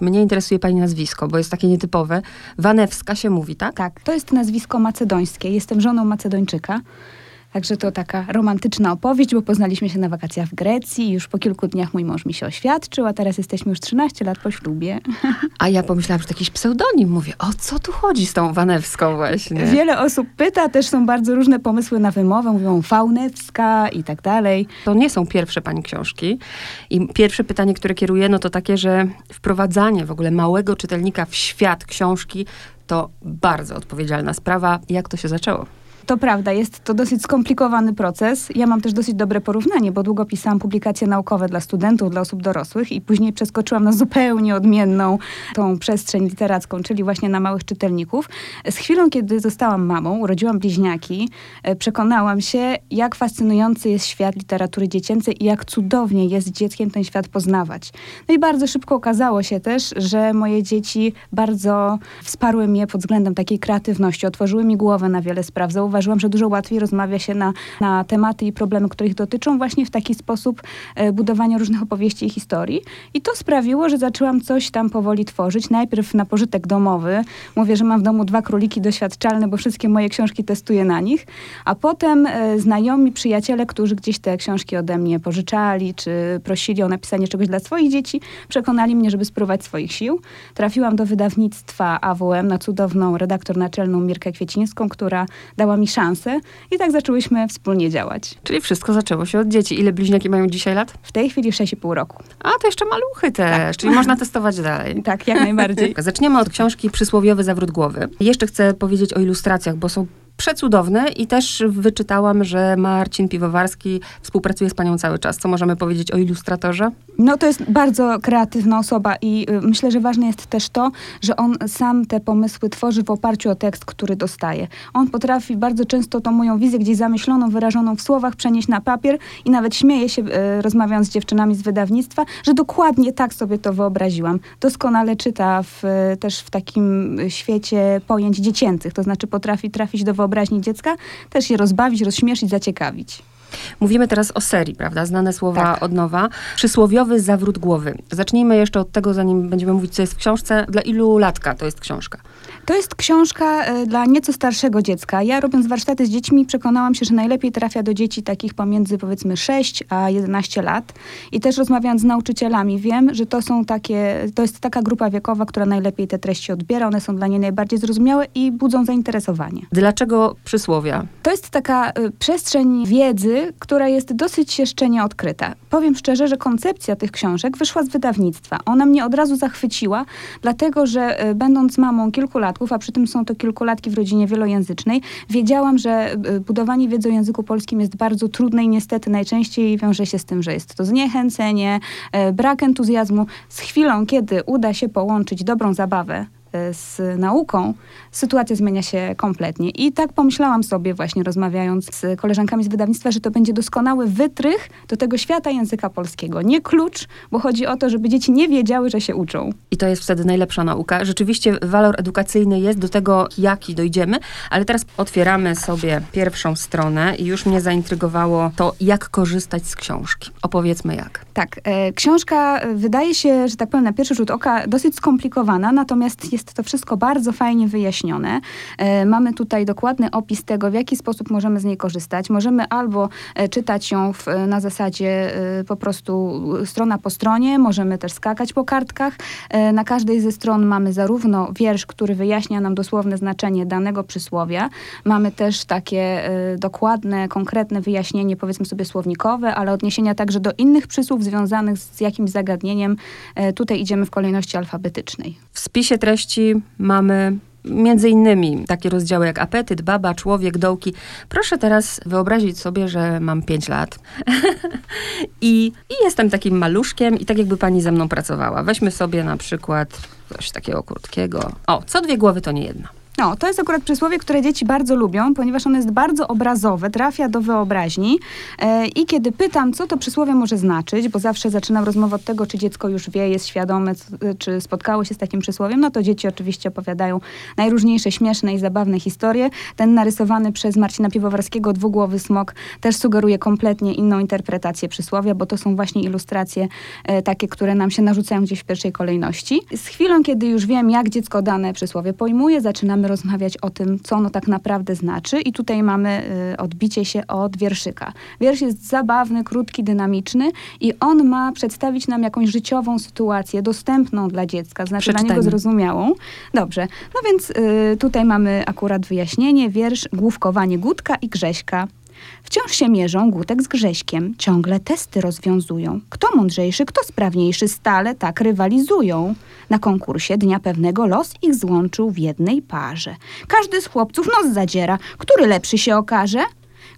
Mnie interesuje pani nazwisko, bo jest takie nietypowe. Wanewska się mówi, tak? Tak, to jest nazwisko macedońskie. Jestem żoną Macedończyka. Także to taka romantyczna opowieść, bo poznaliśmy się na wakacjach w Grecji. Już po kilku dniach mój mąż mi się oświadczył, a teraz jesteśmy już 13 lat po ślubie. A ja pomyślałam, że to jakiś pseudonim. Mówię, o co tu chodzi z tą Wanewską właśnie? Wiele osób pyta, też są bardzo różne pomysły na wymowę. Mówią Faunewska i tak dalej. To nie są pierwsze pani książki. I pierwsze pytanie, które kieruję, no to takie, że wprowadzanie w ogóle małego czytelnika w świat książki to bardzo odpowiedzialna sprawa. Jak to się zaczęło? To prawda, jest to dosyć skomplikowany proces. Ja mam też dosyć dobre porównanie, bo długo pisałam publikacje naukowe dla studentów, dla osób dorosłych i później przeskoczyłam na zupełnie odmienną tą przestrzeń literacką, czyli właśnie na małych czytelników. Z chwilą, kiedy zostałam mamą, urodziłam bliźniaki, e, przekonałam się, jak fascynujący jest świat literatury dziecięcej i jak cudownie jest dzieckiem ten świat poznawać. No i bardzo szybko okazało się też, że moje dzieci bardzo wsparły mnie pod względem takiej kreatywności, otworzyły mi głowę na wiele spraw, zauważyły, zauważyłam, że dużo łatwiej rozmawia się na, na tematy i problemy, które ich dotyczą, właśnie w taki sposób e, budowania różnych opowieści i historii. I to sprawiło, że zaczęłam coś tam powoli tworzyć. Najpierw na pożytek domowy. Mówię, że mam w domu dwa króliki doświadczalne, bo wszystkie moje książki testuję na nich. A potem e, znajomi, przyjaciele, którzy gdzieś te książki ode mnie pożyczali, czy prosili o napisanie czegoś dla swoich dzieci, przekonali mnie, żeby spróbować swoich sił. Trafiłam do wydawnictwa AWM na cudowną redaktor naczelną Mirkę Kwiecińską, która dała mi szansę i tak zaczęłyśmy wspólnie działać. Czyli wszystko zaczęło się od dzieci. Ile bliźniaki mają dzisiaj lat? W tej chwili 6,5 roku. A, to jeszcze maluchy też, tak. czyli można testować dalej. Tak, jak najbardziej. Zaczniemy od książki Przysłowiowy zawrót głowy. Jeszcze chcę powiedzieć o ilustracjach, bo są przecudowny i też wyczytałam, że Marcin Piwowarski współpracuje z panią cały czas. Co możemy powiedzieć o ilustratorze? No to jest bardzo kreatywna osoba i y, myślę, że ważne jest też to, że on sam te pomysły tworzy w oparciu o tekst, który dostaje. On potrafi bardzo często tą moją wizję gdzieś zamyśloną, wyrażoną w słowach przenieść na papier i nawet śmieje się, y, rozmawiając z dziewczynami z wydawnictwa, że dokładnie tak sobie to wyobraziłam. Doskonale czyta w, też w takim świecie pojęć dziecięcych, to znaczy potrafi trafić do wyobrażenia wyobraźni dziecka, też je rozbawić, rozśmieszyć, zaciekawić. Mówimy teraz o serii, prawda? Znane słowa tak. od nowa. Przysłowiowy zawrót głowy. Zacznijmy jeszcze od tego, zanim będziemy mówić, co jest w książce. Dla ilu latka to jest książka? To jest książka e, dla nieco starszego dziecka. Ja robiąc warsztaty z dziećmi przekonałam się, że najlepiej trafia do dzieci takich pomiędzy powiedzmy 6 a 11 lat. I też rozmawiając z nauczycielami wiem, że to są takie, to jest taka grupa wiekowa, która najlepiej te treści odbiera. One są dla niej najbardziej zrozumiałe i budzą zainteresowanie. Dlaczego przysłowia? To jest taka y, przestrzeń wiedzy, która jest dosyć jeszcze nieodkryta. Powiem szczerze, że koncepcja tych książek wyszła z wydawnictwa. Ona mnie od razu zachwyciła, dlatego że y, będąc mamą kilku lat a przy tym są to kilkulatki w rodzinie wielojęzycznej, wiedziałam, że e, budowanie wiedzy o języku polskim jest bardzo trudne i niestety najczęściej wiąże się z tym, że jest to zniechęcenie, e, brak entuzjazmu. Z chwilą, kiedy uda się połączyć dobrą zabawę E, z nauką, sytuacja zmienia się kompletnie. I tak pomyślałam sobie właśnie rozmawiając z koleżankami z wydawnictwa, że to będzie doskonały wytrych do tego świata języka polskiego. Nie klucz, bo chodzi o to, żeby dzieci nie wiedziały, że się uczą. I to jest wtedy najlepsza nauka. Rzeczywiście walor edukacyjny jest do tego, jaki dojdziemy, ale teraz otwieramy sobie pierwszą stronę i już mnie zaintrygowało to, jak korzystać z książki. Opowiedzmy jak. Tak, e, książka wydaje się, że tak powiem na pierwszy rzut oka dosyć skomplikowana, natomiast jest to wszystko bardzo fajnie wyjaśnione. E, mamy tutaj dokładny opis tego, w jaki sposób możemy z niej korzystać. Możemy albo e, czytać ją w, na zasadzie e, po prostu strona po stronie, możemy też skakać po kartkach. Na każdej ze stron mamy zarówno wiersz, który wyjaśnia nam dosłowne znaczenie danego przysłowia. Mamy też takie dokładne, konkretne wyjaśnienie, powiedzmy sobie słownikowe, ale odniesienia także do innych przysłów związanych z jakimś zagadnieniem. Tutaj idziemy w kolejności alfabetycznej. W spisie treści mamy między innymi takie rozdziały jak apetyt, baba, człowiek, dołki. Proszę teraz wyobrazić sobie, że mam 5 lat I, i jestem takim maluszkiem i tak jakby pani ze mną pracowała. Weźmy sobie na przykład coś takiego krótkiego. O, co dwie głowy to nie jedna. No, to jest akurat przysłowie, które dzieci bardzo lubią, ponieważ ono jest bardzo obrazowe, trafia do wyobraźni. E, I kiedy pytam, co to przysłowie może znaczyć, bo zawsze zaczynam rozmowę od tego, czy dziecko już wie, jest świadome, c- czy spotkało się z takim przysłowiem, no to dzieci oczywiście opowiadają najróżniejsze śmieszne i zabawne historie. Ten narysowany przez Marcina Piwowarskiego dwugłowy smok też sugeruje kompletnie inną interpretację przysłowia, bo to są właśnie ilustracje e, takie, które nam się narzucają gdzieś w pierwszej kolejności. Z chwilą, kiedy już wiem, jak dziecko dane przysłowie pojmuje, zaczynamy rozmawiać o tym, co ono tak naprawdę znaczy i tutaj mamy y, odbicie się od wierszyka. Wiersz jest zabawny, krótki, dynamiczny i on ma przedstawić nam jakąś życiową sytuację dostępną dla dziecka, znaczy dla niego zrozumiałą. Dobrze, no więc y, tutaj mamy akurat wyjaśnienie, wiersz Główkowanie Gutka i Grześka. Wciąż się mierzą Gutek z Grześkiem, ciągle testy rozwiązują. Kto mądrzejszy, kto sprawniejszy, stale tak rywalizują. Na konkursie dnia pewnego los ich złączył w jednej parze. Każdy z chłopców nos zadziera, który lepszy się okaże?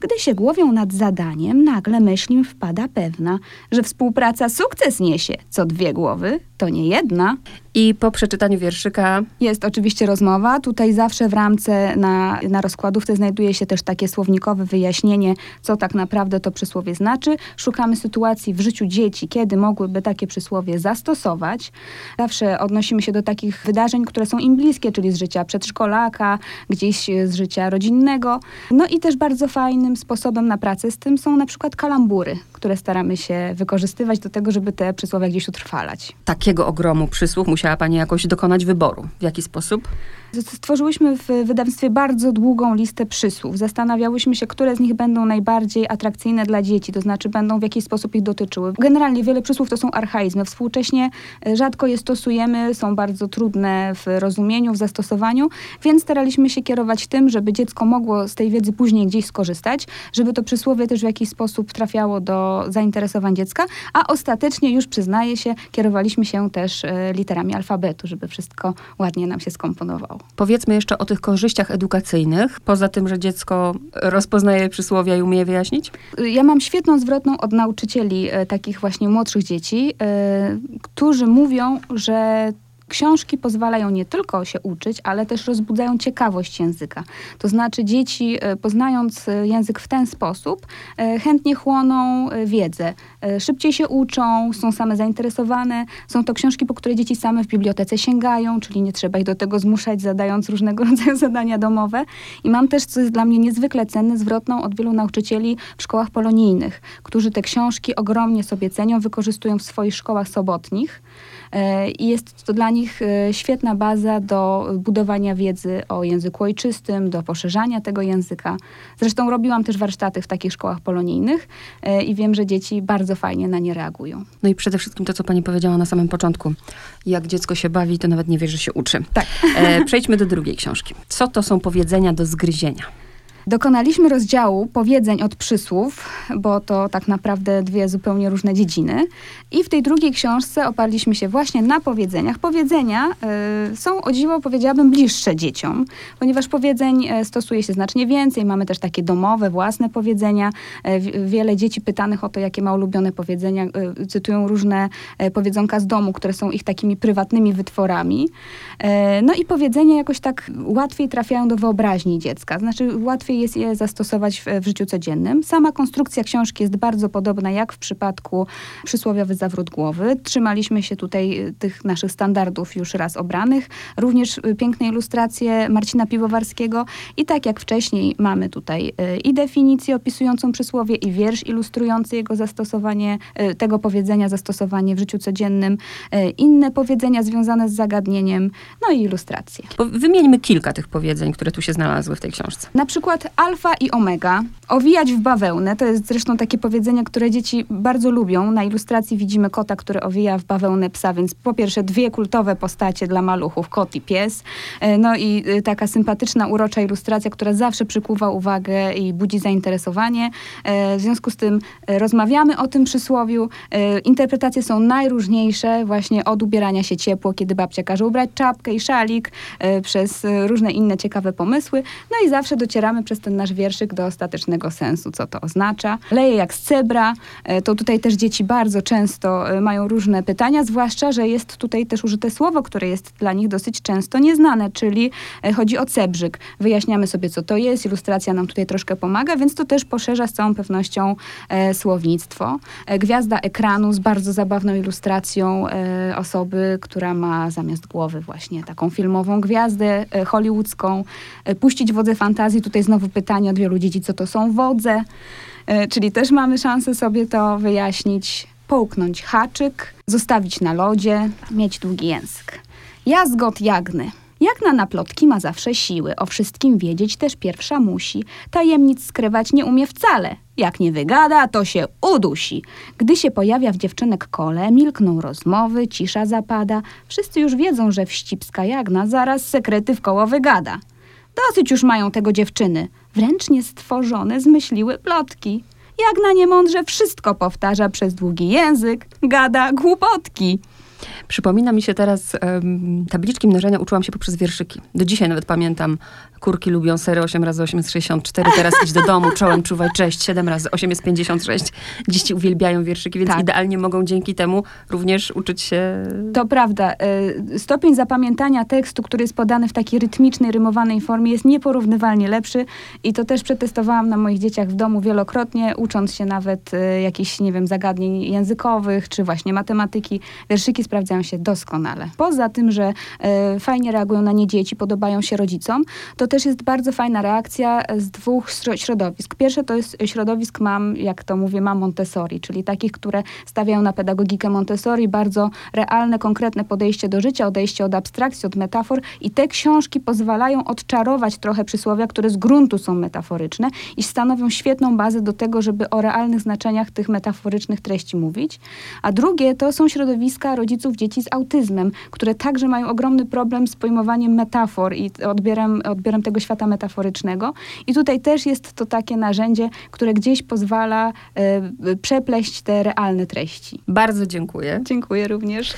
Gdy się głowią nad zadaniem, nagle myśl im wpada pewna, że współpraca sukces niesie. Co dwie głowy, to nie jedna. I po przeczytaniu wierszyka Jest oczywiście rozmowa. Tutaj zawsze w ramce na, na rozkładówce znajduje się też takie słownikowe wyjaśnienie, co tak naprawdę to przysłowie znaczy. Szukamy sytuacji w życiu dzieci, kiedy mogłyby takie przysłowie zastosować. Zawsze odnosimy się do takich wydarzeń, które są im bliskie, czyli z życia przedszkolaka, gdzieś z życia rodzinnego. No i też bardzo fajnym sposobem na pracę z tym są na przykład kalambury, które staramy się wykorzystywać do tego, żeby te przysłowia gdzieś utrwalać. takiego ogromu przysłów musiała pani jakoś dokonać wyboru. W jaki sposób? Stworzyłyśmy w wydawnictwie bardzo długą listę przysłów. Zastanawiałyśmy się, które z nich będą najbardziej atrakcyjne dla dzieci, to znaczy będą w jakiś sposób ich dotyczyły. Generalnie wiele przysłów to są archaizmy. Współcześnie e, rzadko je stosujemy, są bardzo trudne w rozumieniu, w zastosowaniu, więc staraliśmy się kierować tym, żeby dziecko mogło z tej wiedzy później gdzieś skorzystać, żeby to przysłowie też w jakiś sposób trafiało do zainteresowań dziecka, a ostatecznie już przyznaję się, kierowaliśmy się też e, literami alfabetu, żeby wszystko ładnie nam się skomponowało. Powiedzmy jeszcze o tych korzyściach edukacyjnych. Poza tym, że dziecko rozpoznaje przysłowia i umie wyjaśnić? Ja mam świetną zwrotną od nauczycieli e, takich właśnie młodszych dzieci, e, którzy mówią, że książki pozwalają nie tylko się uczyć, ale też rozbudzają ciekawość języka. To znaczy dzieci e, poznając e, język w ten sposób e, chętnie chłoną wiedzę, szybciej się uczą, są same zainteresowane. Są to książki, po które dzieci same w bibliotece sięgają, czyli nie trzeba ich do tego zmuszać, zadając różnego rodzaju zadania domowe. I mam też, co jest dla mnie niezwykle cenne, zwrotną od wielu nauczycieli w szkołach polonijnych, którzy te książki ogromnie sobie cenią, wykorzystują w swoich szkołach sobotnich. E, I jest to dla nich e, świetna baza do budowania wiedzy o języku ojczystym, do poszerzania tego języka. Zresztą robiłam też warsztaty w takich szkołach polonijnych e, i wiem, że dzieci bardzo fajnie na nie reagują. No i przede wszystkim to, co pani powiedziała na samym początku. Jak dziecko się bawi, to nawet nie wie, że się uczy. Tak. E, przejdźmy do drugiej książki. Co to są powiedzenia do zgryzienia? Dokonaliśmy rozdziału powiedzeń od przysłów, bo to tak naprawdę dwie zupełnie różne dziedziny. I w tej drugiej książce oparliśmy się właśnie na powiedzeniach. Powiedzenia y, są, o dziwo powiedziałabym, bliższe dzieciom, ponieważ powiedzeń e, stosuje się znacznie więcej. Mamy też takie domowe, własne powiedzenia. E, wi- wiele dzieci pytanych o to, jakie ma ulubione powiedzenia, y, cytują różne powiedzonka z domu, które są ich takimi prywatnymi wytworami. E, No i powiedzenia jakoś tak łatwiej trafiają do wyobraźni dziecka, znaczy łatwiej jest je zastosować w, w życiu codziennym. Sama konstrukcja książki jest bardzo podobna jak w przypadku przysłowiowy zawrót głowy. Trzymaliśmy się tutaj y, tych naszych standardów już raz obranych. Również y, piękne ilustracje Marcina Piwowarskiego i tak jak wcześniej mamy tutaj y, i definicję opisującą przysłowie i wiersz ilustrujący jego zastosowanie, tego powiedzenia zastosowanie w życiu codziennym, inne powiedzenia związane z zagadnieniem, no i ilustracje. Wymieńmy kilka tych powiedzeń, które tu się znalazły w tej książce. Na przykład alfa i omega, owijać w bawełnę, to jest zresztą takie powiedzenie, które dzieci bardzo lubią. Na ilustracji widzimy kota, który owija w bawełnę psa, więc po pierwsze dwie kultowe postacie dla maluchów, kot i pies. E, No i y, taka sympatyczna, urocza ilustracja, która zawsze przykuwa uwagę i budzi zainteresowanie. E, W związku z tym e, rozmawiamy o tym przysłowiu. E, Interpretacje są najróżniejsze, właśnie od ubierania się ciepło, kiedy babcia każe ubrać czapkę i szalik, e, przez e, różne inne ciekawe pomysły. No i zawsze docieramy przez ten nasz wierszyk do ostatecznego sensu, co to oznacza. Leje jak z cebra, e, to tutaj też dzieci bardzo często e, mają różne pytania, zwłaszcza, że jest tutaj też użyte słowo, które jest dla nich dosyć często nieznane, czyli e, chodzi o cebrzyk. Wyjaśniamy sobie, co to jest, ilustracja nam tutaj troszkę pomaga, więc to też poszerza z całą pewnością słownictwo. Gwiazda ekranu z bardzo zabawną ilustracją osoby, która ma zamiast głowy właśnie taką filmową gwiazdę hollywoodzką. Puścić wodze fantazji, tutaj znowu pytanie od wielu dzieci, co to są wodze, e, czyli też mamy szansę sobie to wyjaśnić. Połknąć haczyk, zostawić na lodzie, mieć długi język. Jazgot jagny. Jagna na plotki ma zawsze siły, o wszystkim wiedzieć też pierwsza musi. Tajemnic skrywać nie umie wcale. Jak nie wygada, to się udusi. Gdy się pojawia w dziewczynek kole, milkną rozmowy, cisza zapada. Wszyscy już wiedzą, że wścibska jagna zaraz sekrety w koło wygada. Dosyć już mają tego dziewczyny. Wręcz niestworzone zmyśliły plotki. Jagna niemądrze wszystko powtarza przez długi język, gada głupotki. Przypomina mi się teraz um, tabliczki mnożenia uczyłam się poprzez wierszyki. Do dzisiaj nawet pamiętam. Kurki lubią sery 8 razy 8 jest 64. Teraz idź do domu, czołem czuwaj, cześć. 7 razy 8 jest 56. Dzieci uwielbiają wierszyki, więc Tak. idealnie mogą dzięki temu również uczyć się... To prawda. y, Stopień zapamiętania tekstu, który jest podany w takiej rytmicznej, rymowanej formie jest nieporównywalnie lepszy i to też przetestowałam na moich dzieciach w domu wielokrotnie, ucząc się nawet y, jakichś, nie wiem, zagadnień językowych, czy właśnie matematyki. Wierszyki sprawdzają się doskonale. Poza tym, że y, fajnie reagują na nie dzieci, podobają się rodzicom, to też jest bardzo fajna reakcja z dwóch śro- środowisk. Pierwsze to jest środowisk mam, jak to mówię, mam Montessori, czyli takich, które stawiają na pedagogikę Montessori, bardzo realne, konkretne podejście do życia, odejście od abstrakcji, od metafor i te książki pozwalają odczarować trochę przysłowia, które z gruntu są metaforyczne i stanowią świetną bazę do tego, żeby o realnych znaczeniach tych metaforycznych treści mówić. A drugie to są środowiska rodziców dzieci z autyzmem, które także mają ogromny problem z pojmowaniem metafor i odbierem, odbierem tego świata metaforycznego. I tutaj też jest to takie narzędzie, które gdzieś pozwala e, przepleść te realne treści. Bardzo dziękuję. Dziękuję również.